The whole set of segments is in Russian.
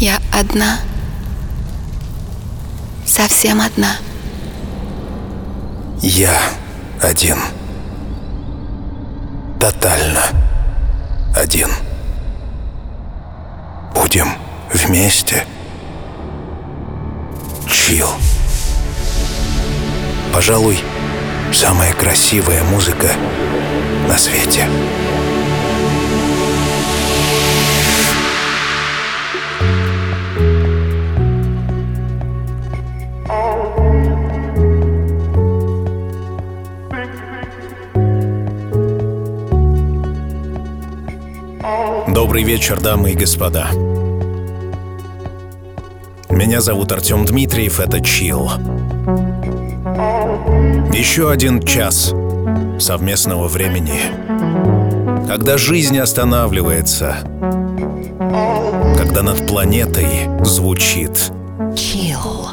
Я одна. Совсем одна. Я один. Тотально один. Будем вместе. Чил. Пожалуй, самая красивая музыка на свете. Добрый вечер, дамы и господа. Меня зовут Артем Дмитриев, это Чил. Еще один час совместного времени. Когда жизнь останавливается, когда над планетой звучит Chill.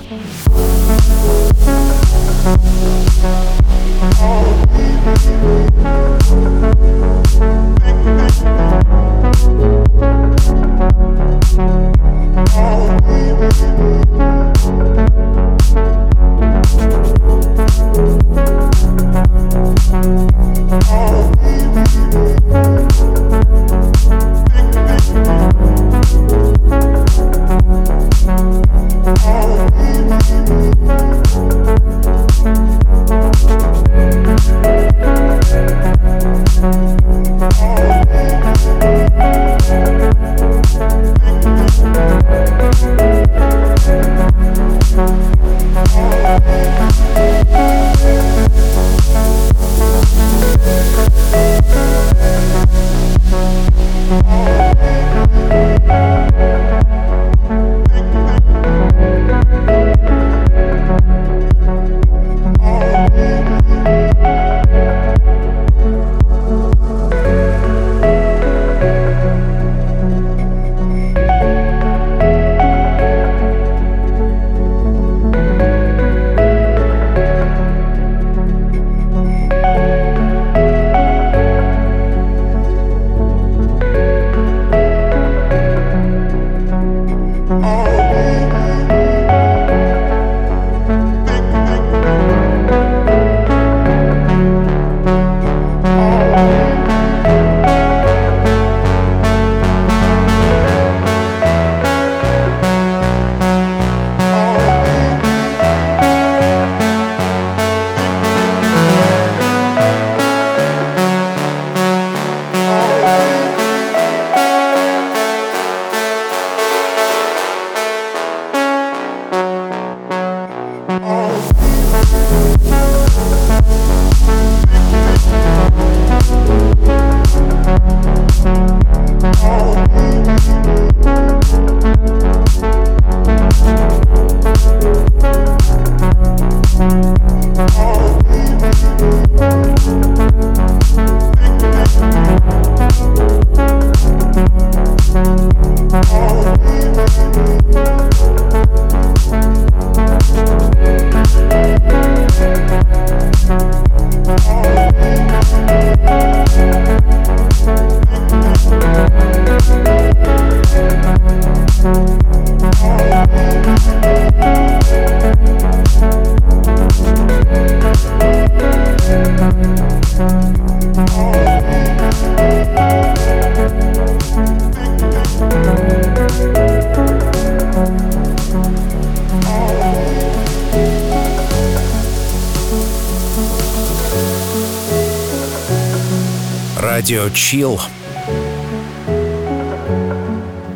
Радио Чил.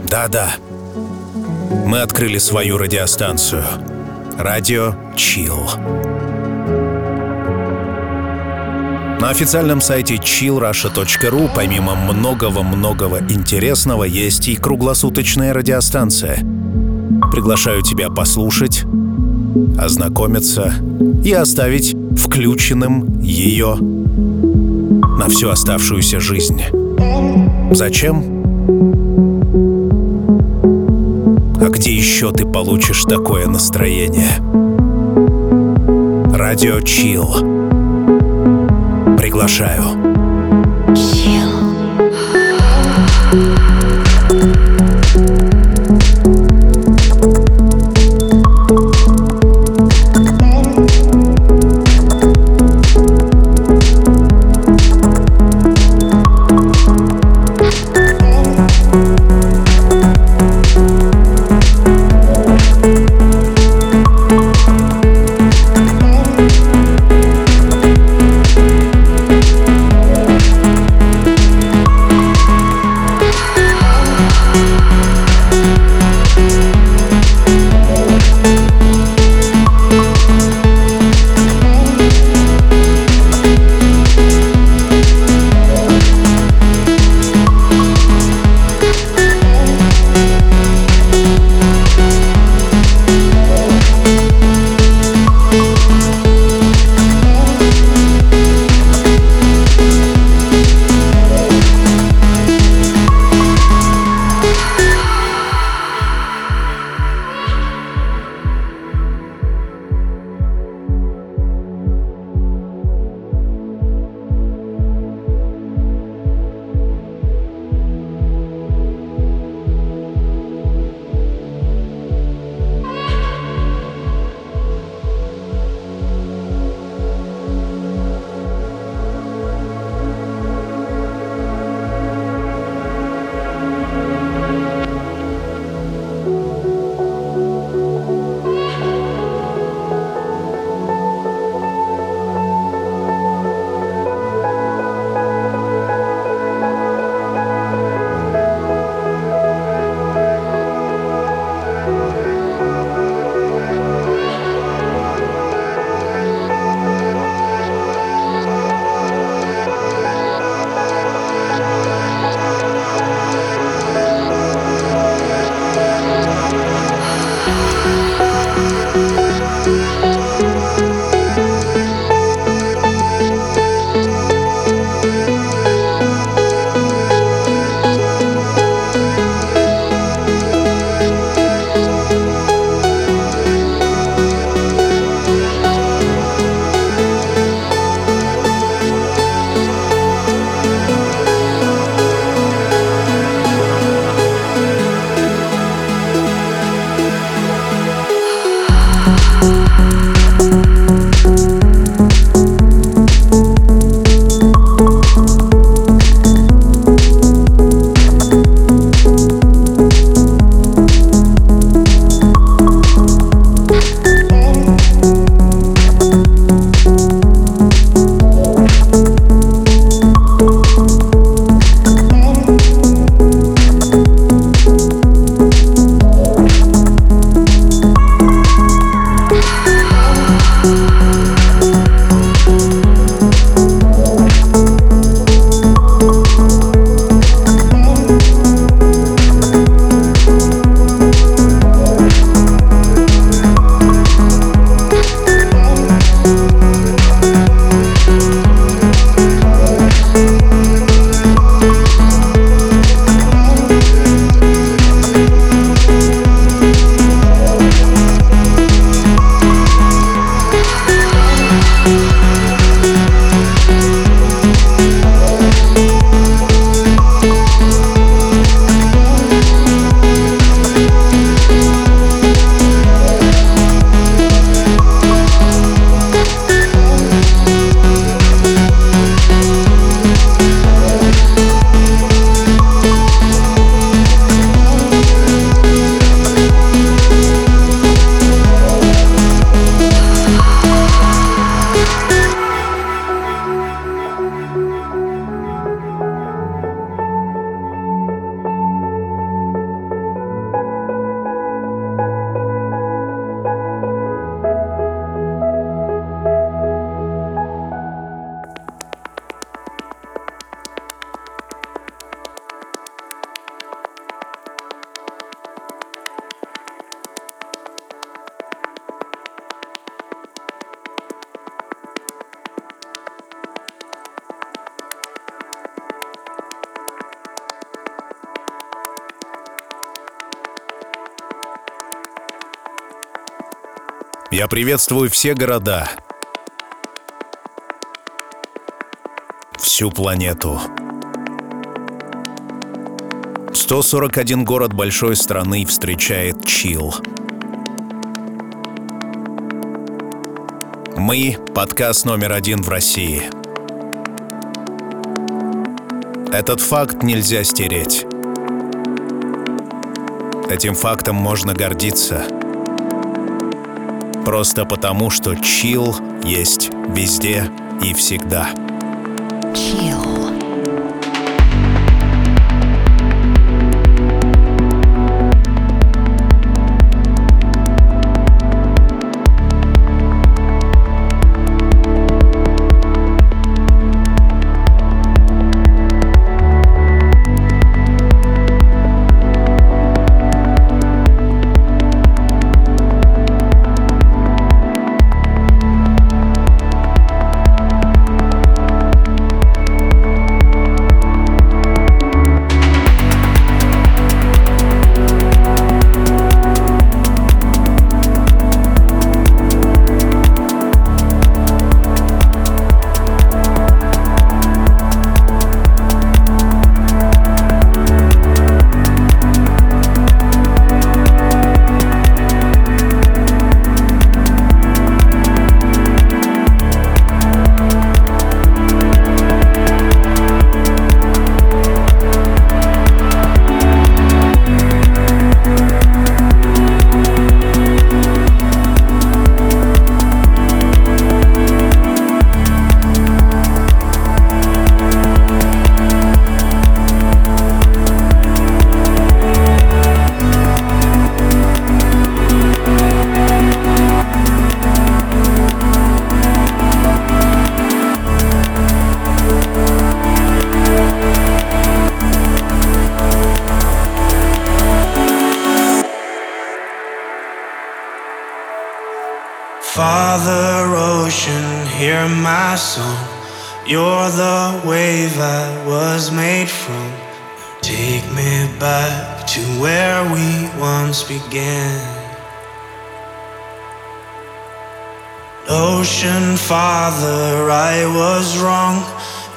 Да-да. Мы открыли свою радиостанцию. Радио Чил. На официальном сайте chillrusha.ru помимо многого-многого интересного есть и круглосуточная радиостанция. Приглашаю тебя послушать, ознакомиться и оставить включенным ее на всю оставшуюся жизнь. Зачем? А где еще ты получишь такое настроение? Радио Чил. Приглашаю. Thank. Я приветствую все города, всю планету. 141 город большой страны встречает чил. Мы — подкаст номер один в России. Этот факт нельзя стереть. Этим фактом можно гордиться. Просто потому, что чил есть везде и всегда. Chill.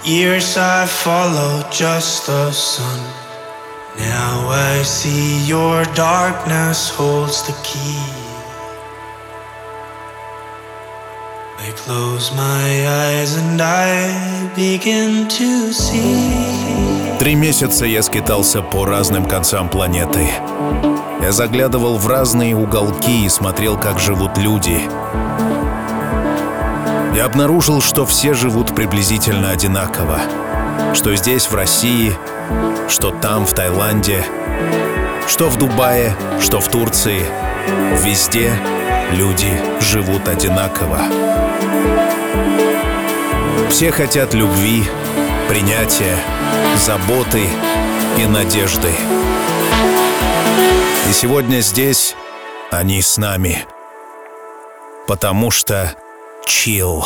Years I followed just the sun. Now I see your darkness holds the key. I close my eyes and I begin to see. Три месяца я скитался по разным концам планеты. Я заглядывал в разные уголки и смотрел, как живут люди. Я обнаружил, что все живут приблизительно одинаково. Что здесь, в России, что там, в Таиланде, что в Дубае, что в Турции. Везде люди живут одинаково. Все хотят любви, принятия, заботы и надежды. И сегодня здесь они с нами. Потому что чил.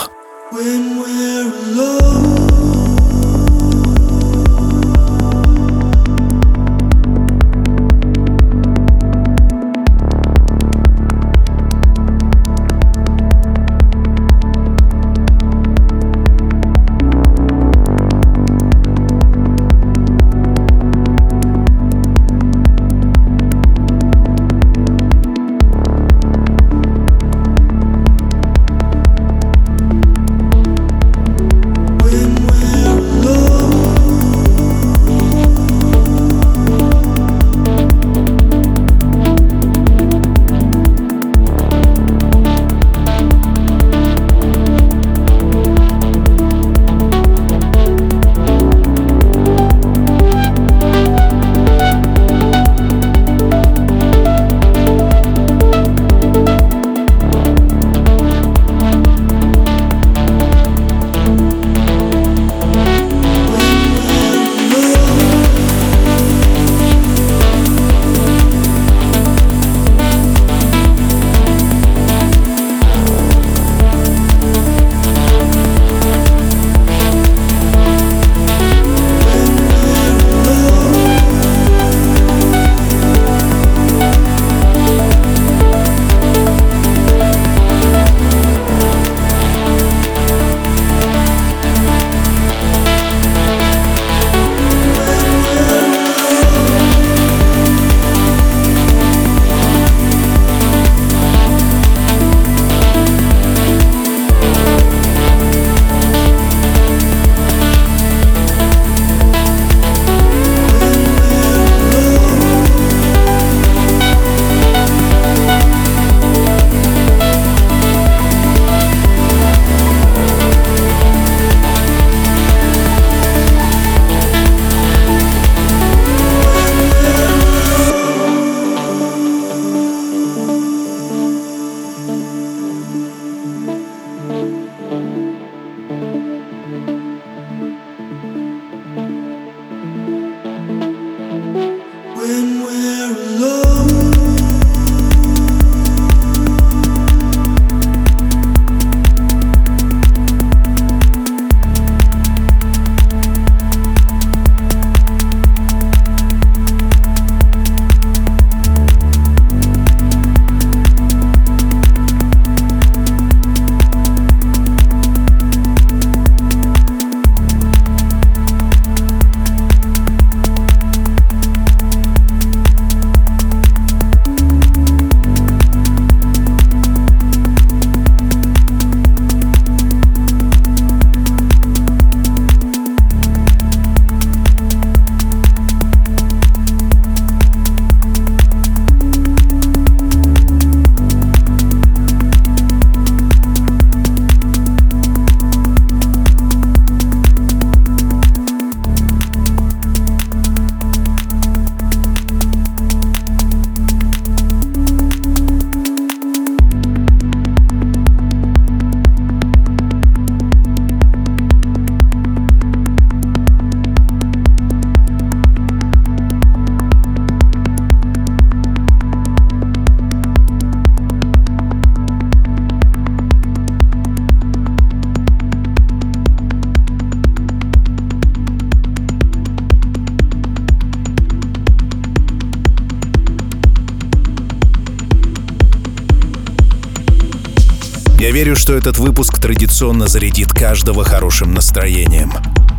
Я верю, что этот выпуск традиционно зарядит каждого хорошим настроением.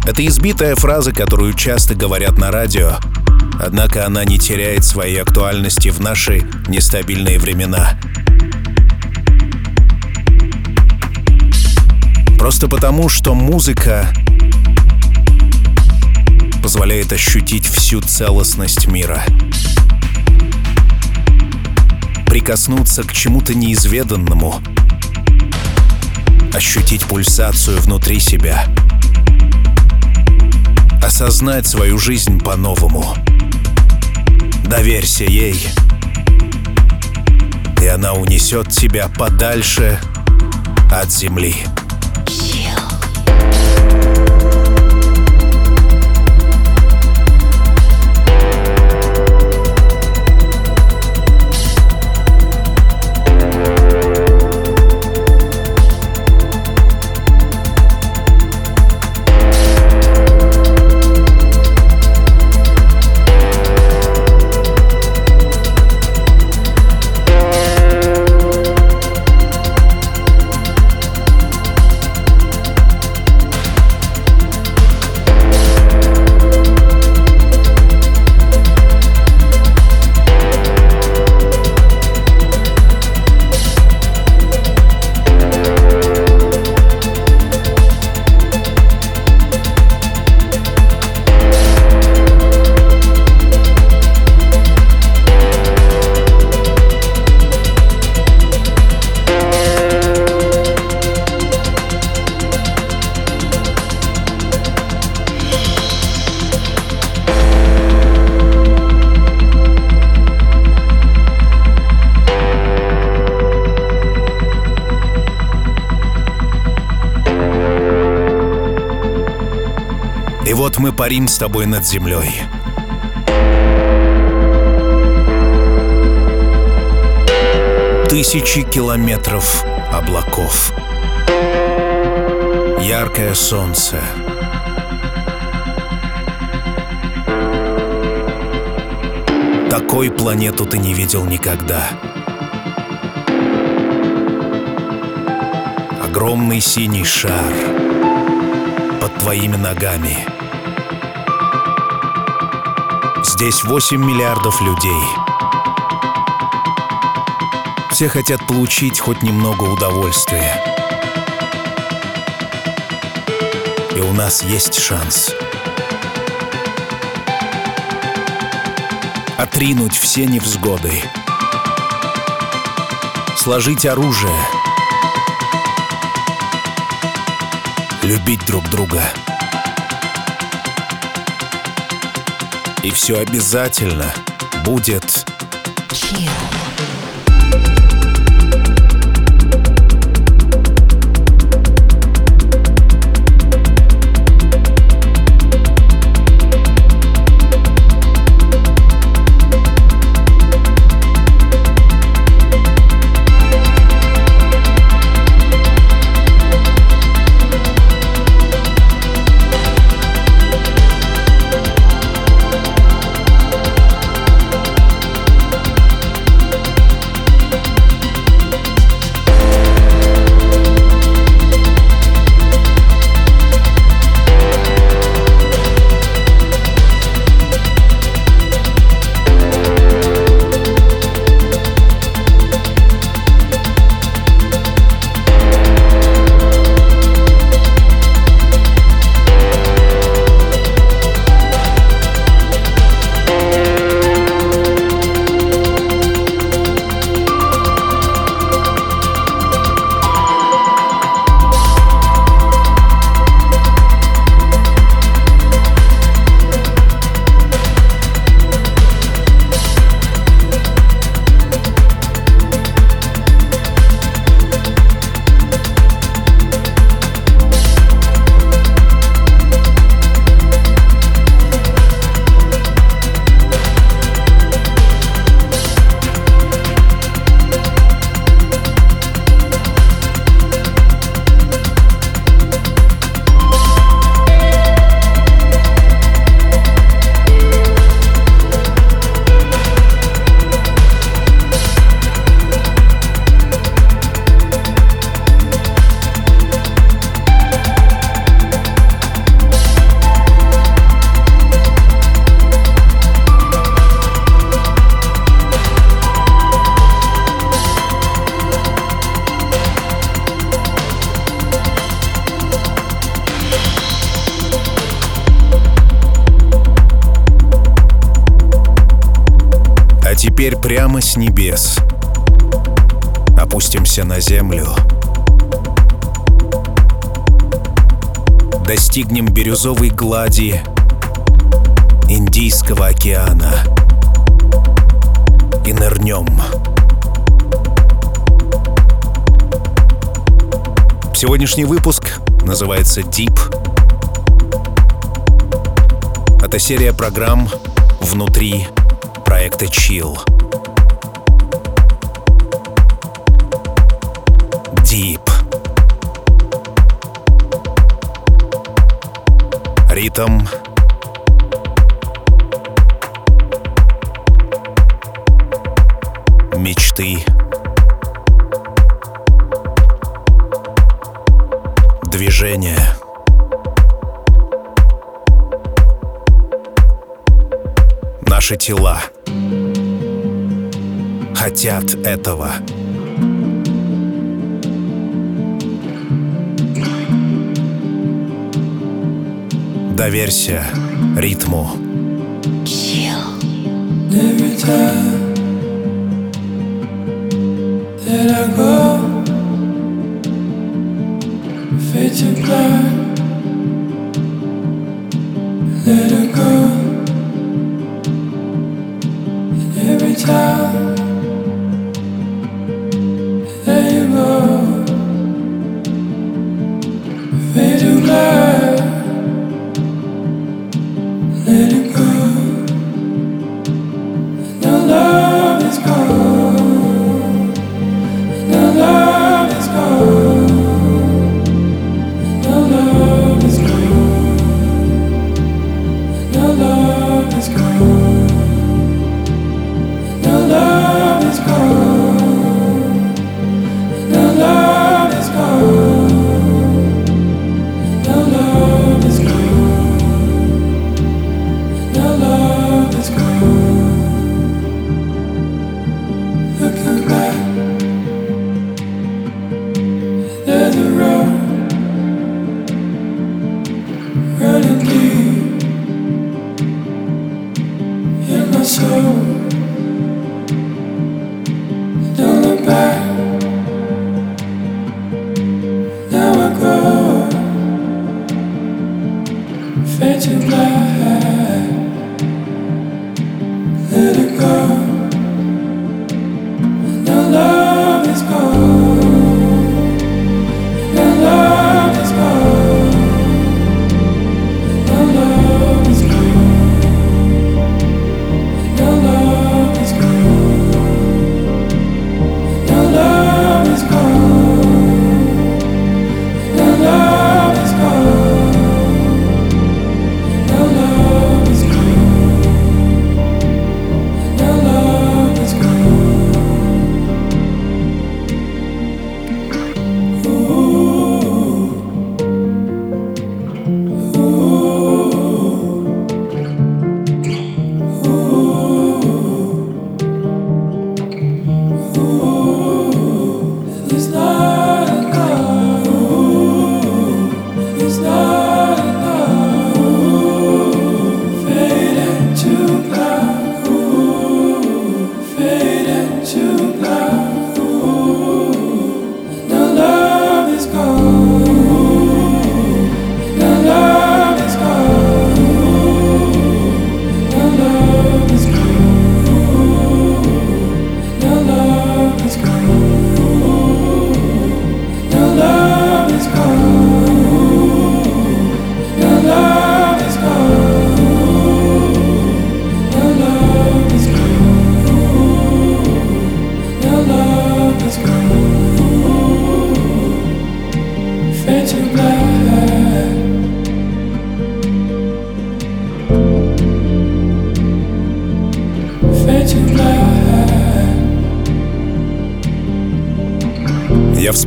Это избитая фраза, которую часто говорят на радио, однако она не теряет своей актуальности в наши нестабильные времена. Просто потому, что музыка позволяет ощутить всю целостность мира. Прикоснуться к чему-то неизведанному. Ощутить пульсацию внутри себя. Осознать свою жизнь по-новому. Доверься ей. И она унесет тебя подальше от земли. Мы парим с тобой над землей. Тысячи километров облаков. Яркое солнце. Такой планету ты не видел никогда. Огромный синий шар под твоими ногами. Здесь 8 миллиардов людей. Все хотят получить хоть немного удовольствия. И у нас есть шанс. Отринуть все невзгоды. Сложить оружие. Любить друг друга. И все обязательно будет небес, опустимся на землю, достигнем бирюзовой глади Индийского океана и нырнем. Сегодняшний выпуск называется Deep. Это серия программ внутри проекта Chill. Deep. Ритм. Мечты. Движение. Наши тела хотят этого. Доверься ритму. Every time that I go, fade to black. Let her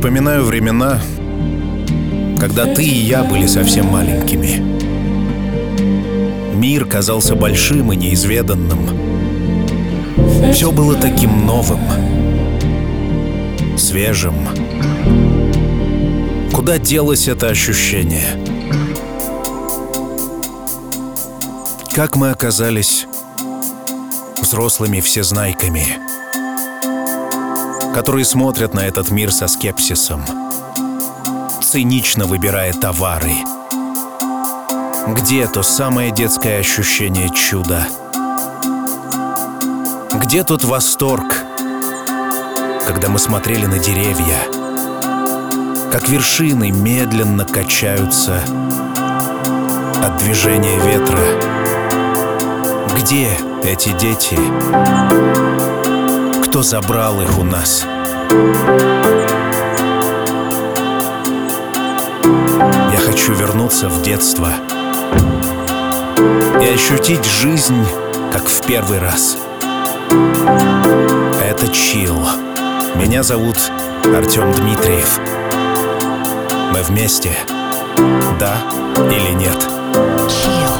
Вспоминаю времена, когда ты и я были совсем маленькими. Мир казался большим и неизведанным. Все было таким новым, свежим. Куда делось это ощущение? Как мы оказались взрослыми всезнайками? Которые смотрят на этот мир со скепсисом, цинично выбирая товары. Где то самое детское ощущение чуда? Где тот восторг, когда мы смотрели на деревья, как вершины медленно качаются от движения ветра? Где эти дети? Кто забрал их у нас? Я хочу вернуться в детство и ощутить жизнь, как в первый раз. Это Чил. Меня зовут Артем Дмитриев. Мы вместе? Да или нет? Chill.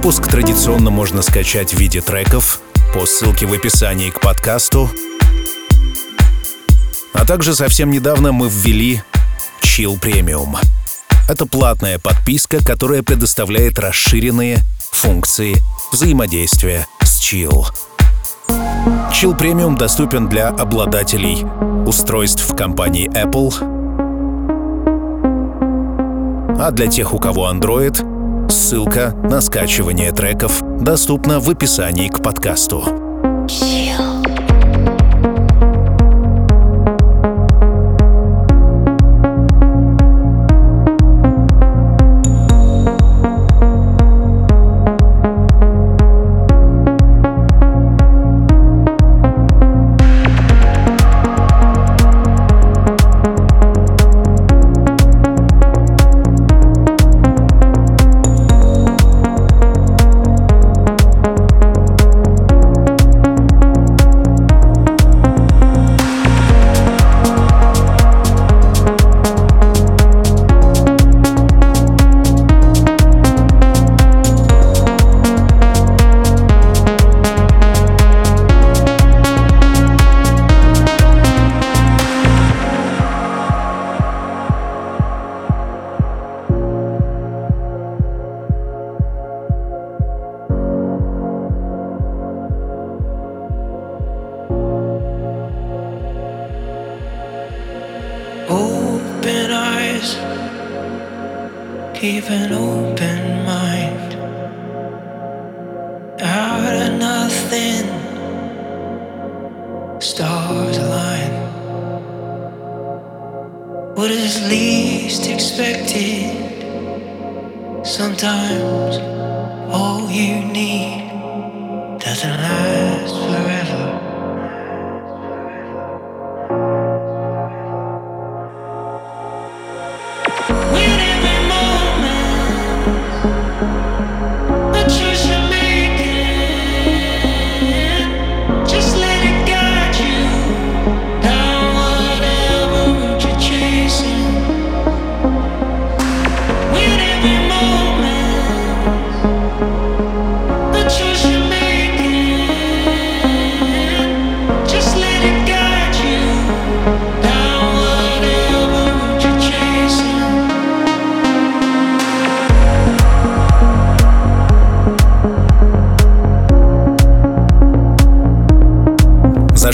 Выпуск традиционно можно скачать в виде треков по ссылке в описании к подкасту. А также совсем недавно мы ввели Chill Premium. Это платная подписка, которая предоставляет расширенные функции взаимодействия с Chill. Chill Premium доступен для обладателей устройств компании Apple, а для тех, у кого Android, ссылка на скачивание треков доступна в описании к подкасту. Chill.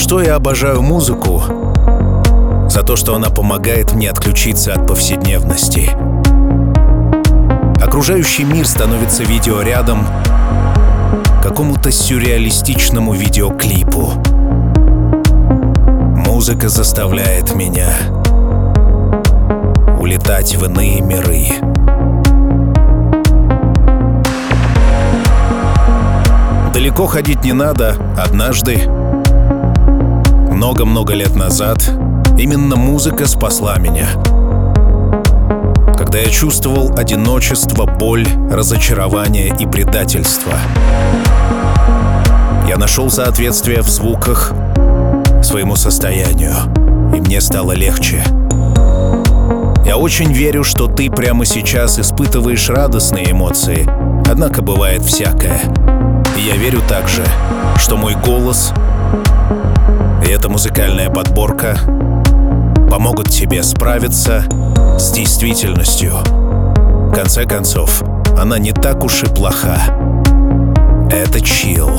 Что я обожаю музыку? За то, что она помогает мне отключиться от повседневности. Окружающий мир становится видеорядом какому-то сюрреалистичному видеоклипу. Музыка заставляет меня улетать в иные миры. Далеко ходить не надо. Однажды много-много лет назад именно музыка спасла меня. Когда я чувствовал одиночество, боль, разочарование и предательство. Я нашел соответствие в звуках своему состоянию, и мне стало легче. Я очень верю, что ты прямо сейчас испытываешь радостные эмоции, однако бывает всякое. И я верю также, что мой голос и эта музыкальная подборка помогут тебе справиться с действительностью. В конце концов, она не так уж и плоха. Это чил.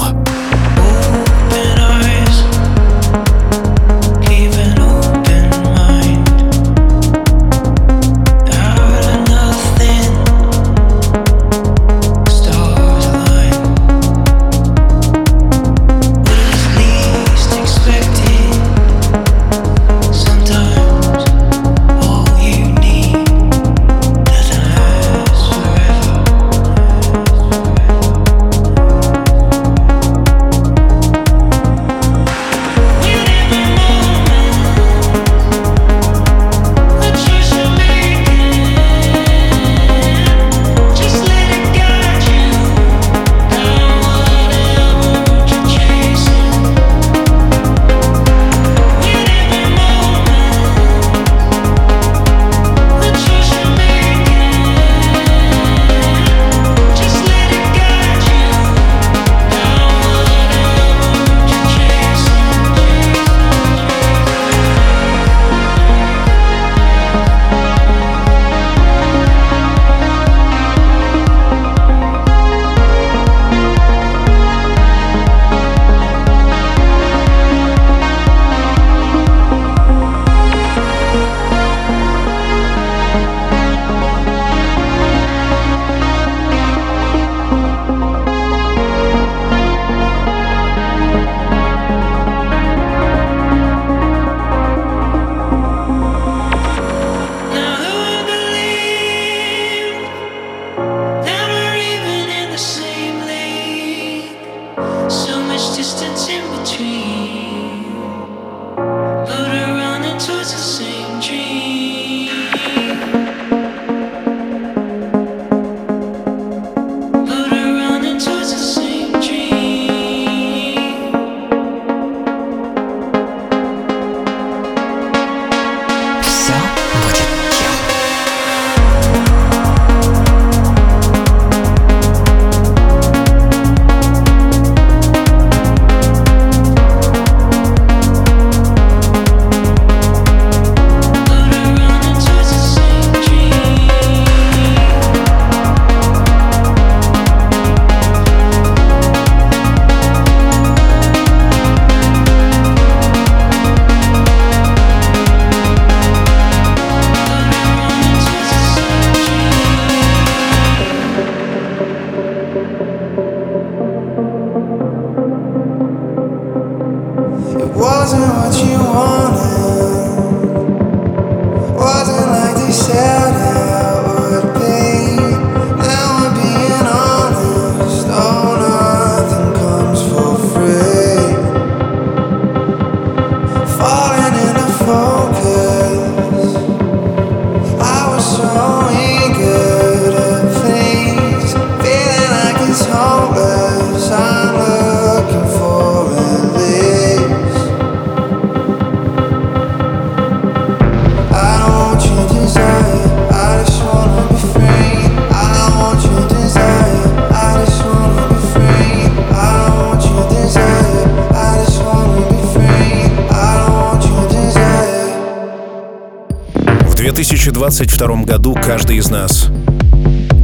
2022 году каждый из нас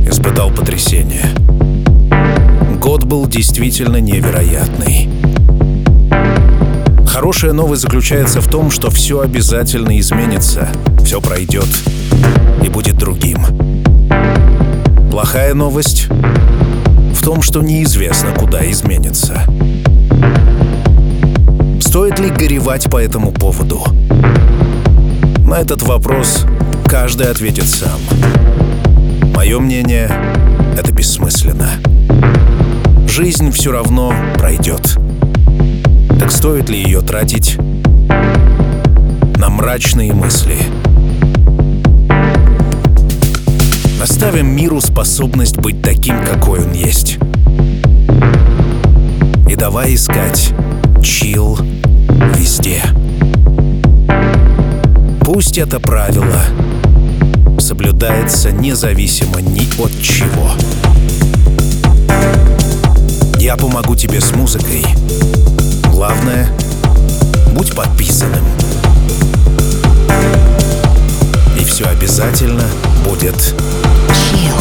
испытал потрясение. Год был действительно невероятный. Хорошая новость заключается в том, что все обязательно изменится, все пройдет и будет другим. Плохая новость в том, что неизвестно, куда изменится. Стоит ли горевать по этому поводу? На этот вопрос каждый ответит сам. Мое мнение — это бессмысленно. Жизнь все равно пройдет. Так стоит ли ее тратить на мрачные мысли? Оставим миру способность быть таким, какой он есть. И давай искать чил везде. Пусть это правило соблюдается независимо ни от чего. Я помогу тебе с музыкой. Главное, будь подписанным. И все обязательно будет Chill.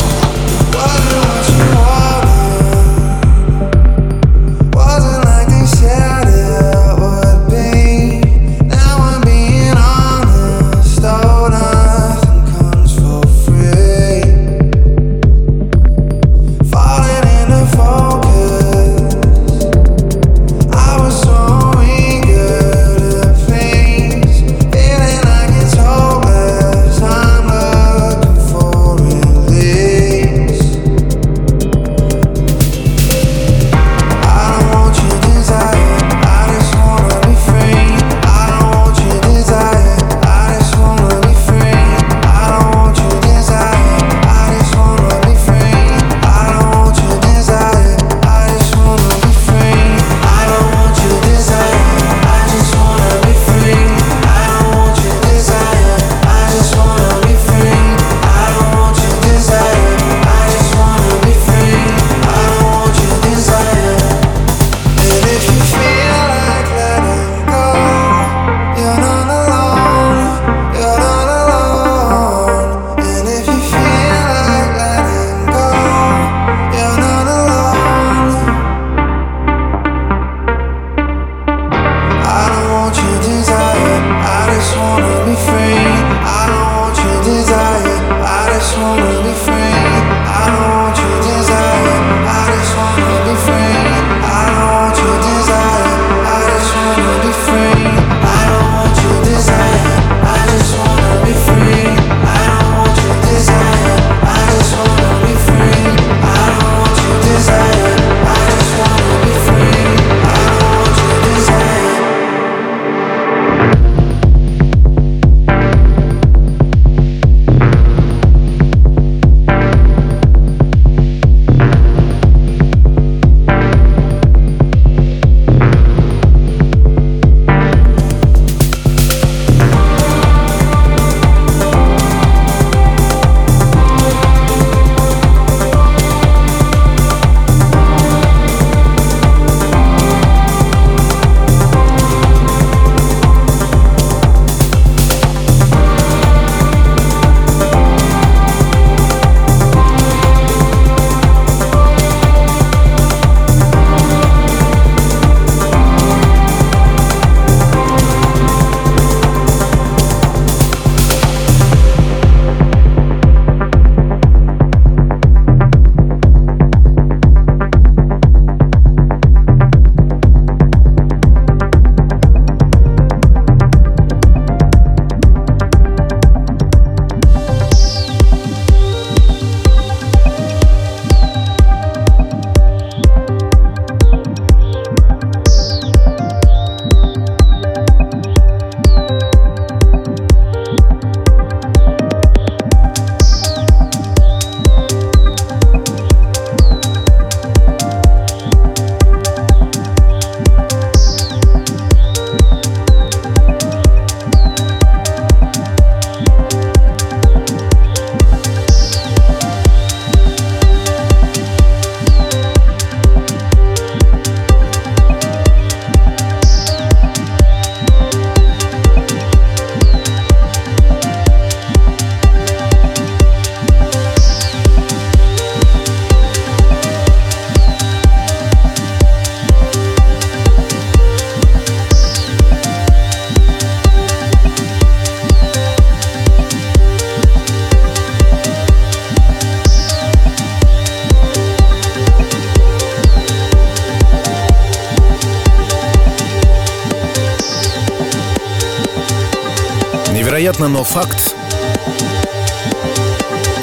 Невероятно, но факт.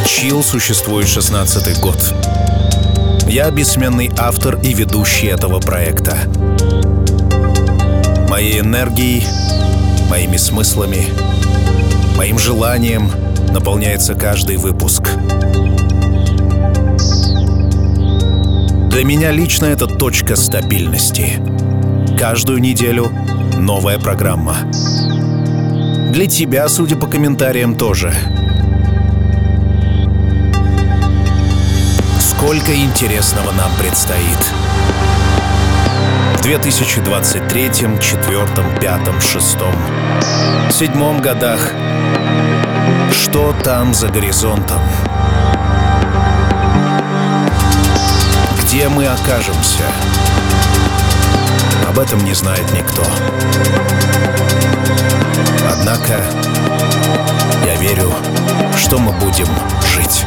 Чил существует 16 год. Я бессменный автор и ведущий этого проекта. Моей энергией, моими смыслами, моим желанием наполняется каждый выпуск. Для меня лично это точка стабильности. Каждую неделю новая программа. Для тебя, судя по комментариям, тоже. Сколько интересного нам предстоит. В 2023, 4, 5, 6, 7 годах. Что там за горизонтом? Где мы окажемся? Об этом не знает никто. Однако я верю, что мы будем жить.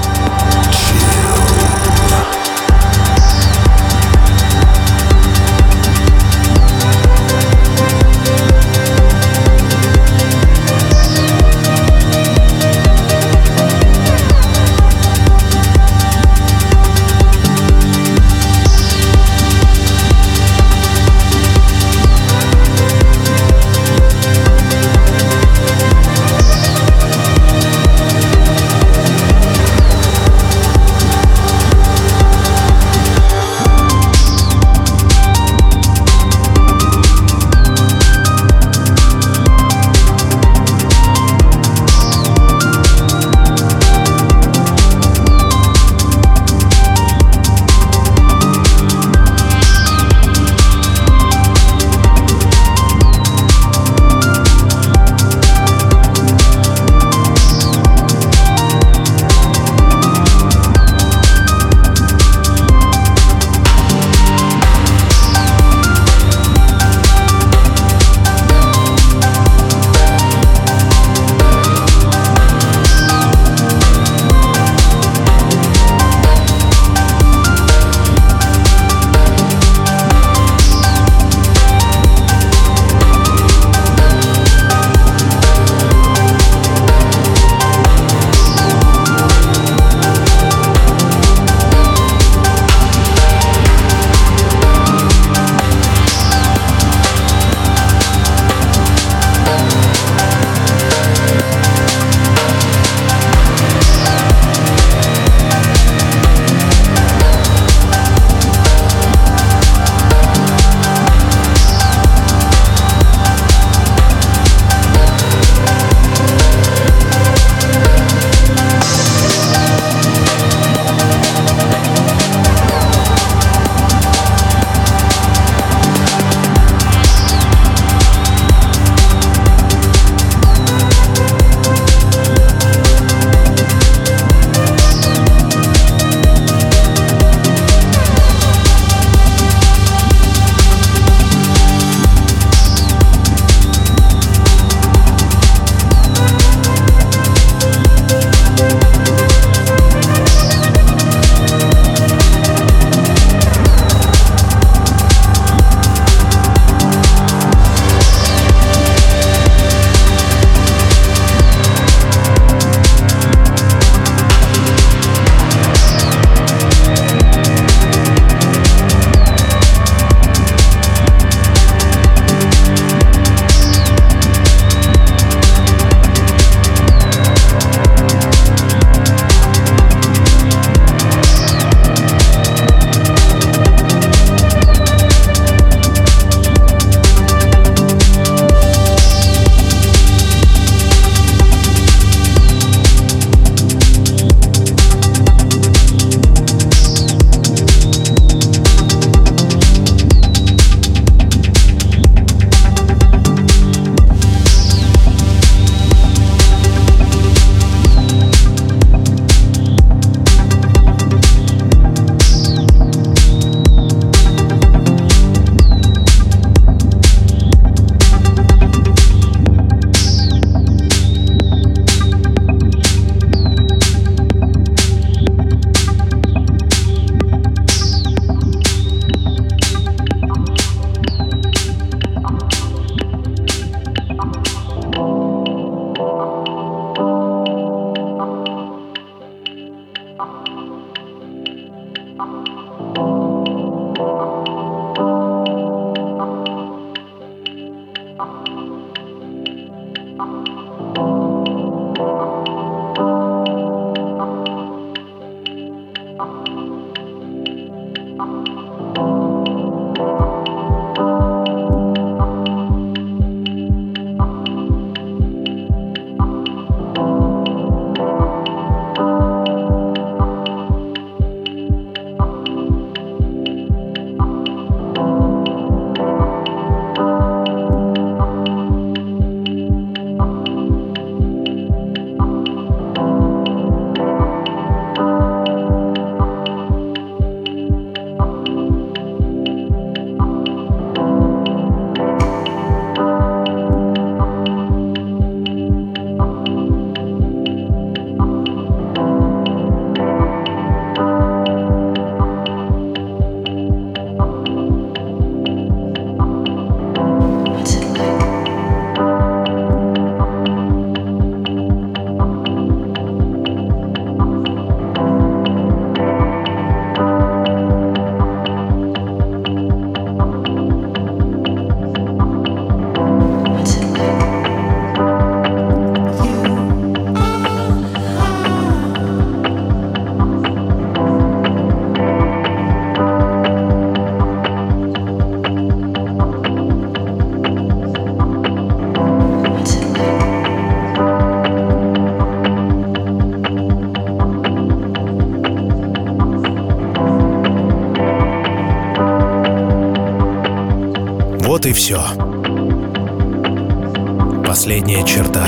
Последняя черта.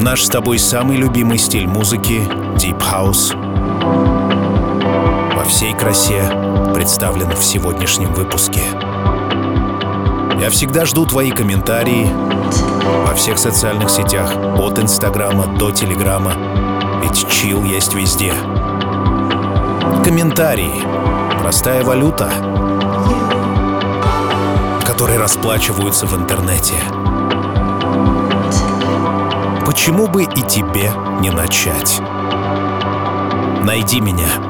Наш с тобой самый любимый стиль музыки — Deep House — во всей красе представлен в сегодняшнем выпуске. Я всегда жду твои комментарии во всех социальных сетях, от Инстаграма до Телеграма, ведь чил есть везде. Комментарии — простая валюта, которой расплачиваются в интернете. Почему бы и тебе не начать? Найди меня.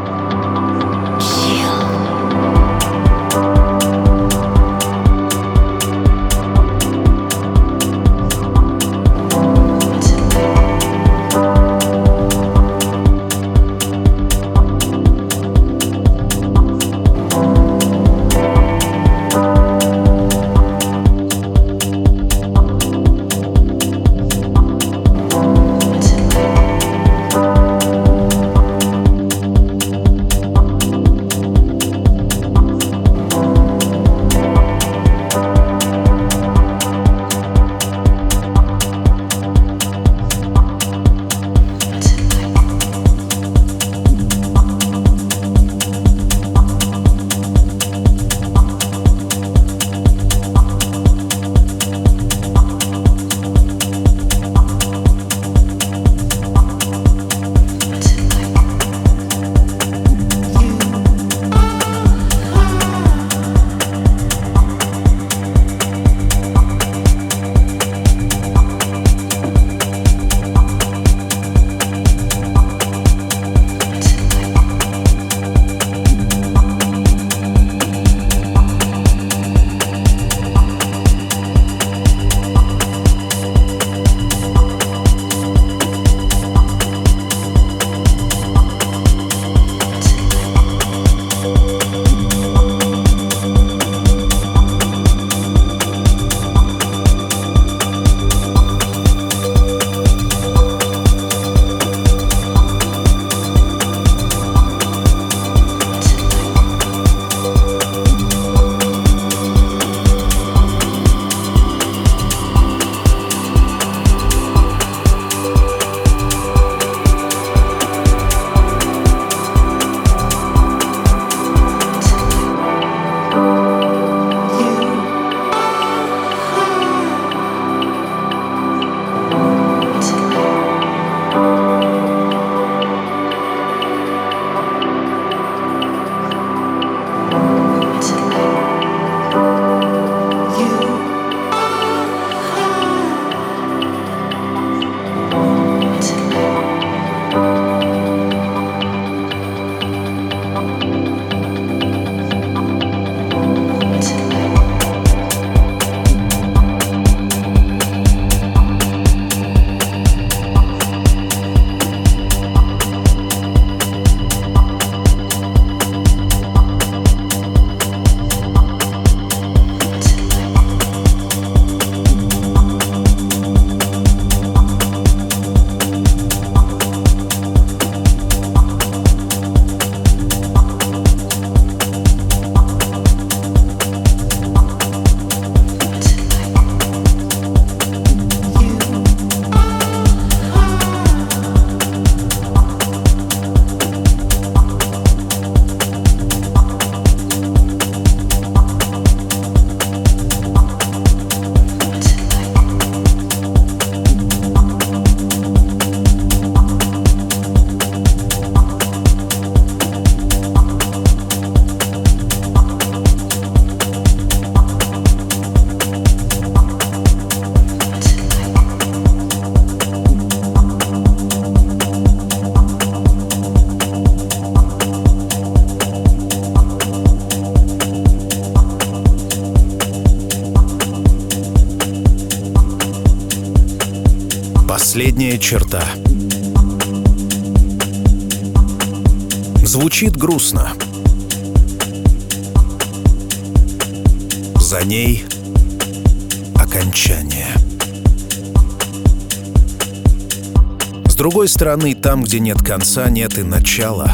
С другой стороны, там, где нет конца, нет и начала.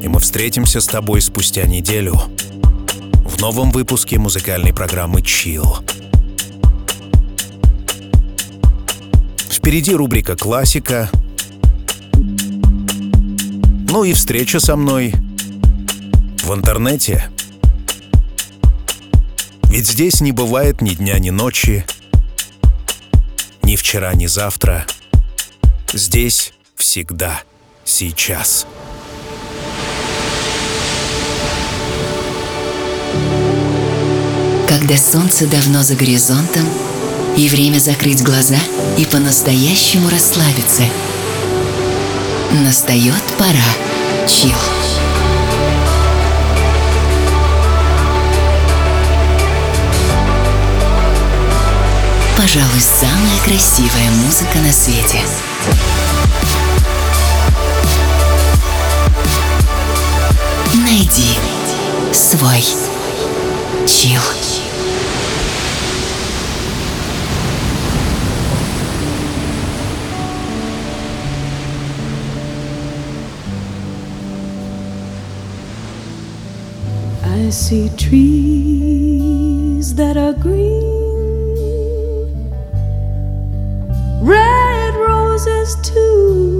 И мы встретимся с тобой спустя неделю в новом выпуске музыкальной программы Chill. Впереди рубрика «Классика», ну и встреча со мной в интернете. Ведь здесь не бывает ни дня, ни ночи, ни вчера, ни завтра. Здесь всегда, сейчас. Когда солнце давно за горизонтом, и время закрыть глаза и по-настоящему расслабиться. Настает пора. Чил. Пожалуй, самая красивая музыка на свете. Найди свой чил. I see trees that are green, too.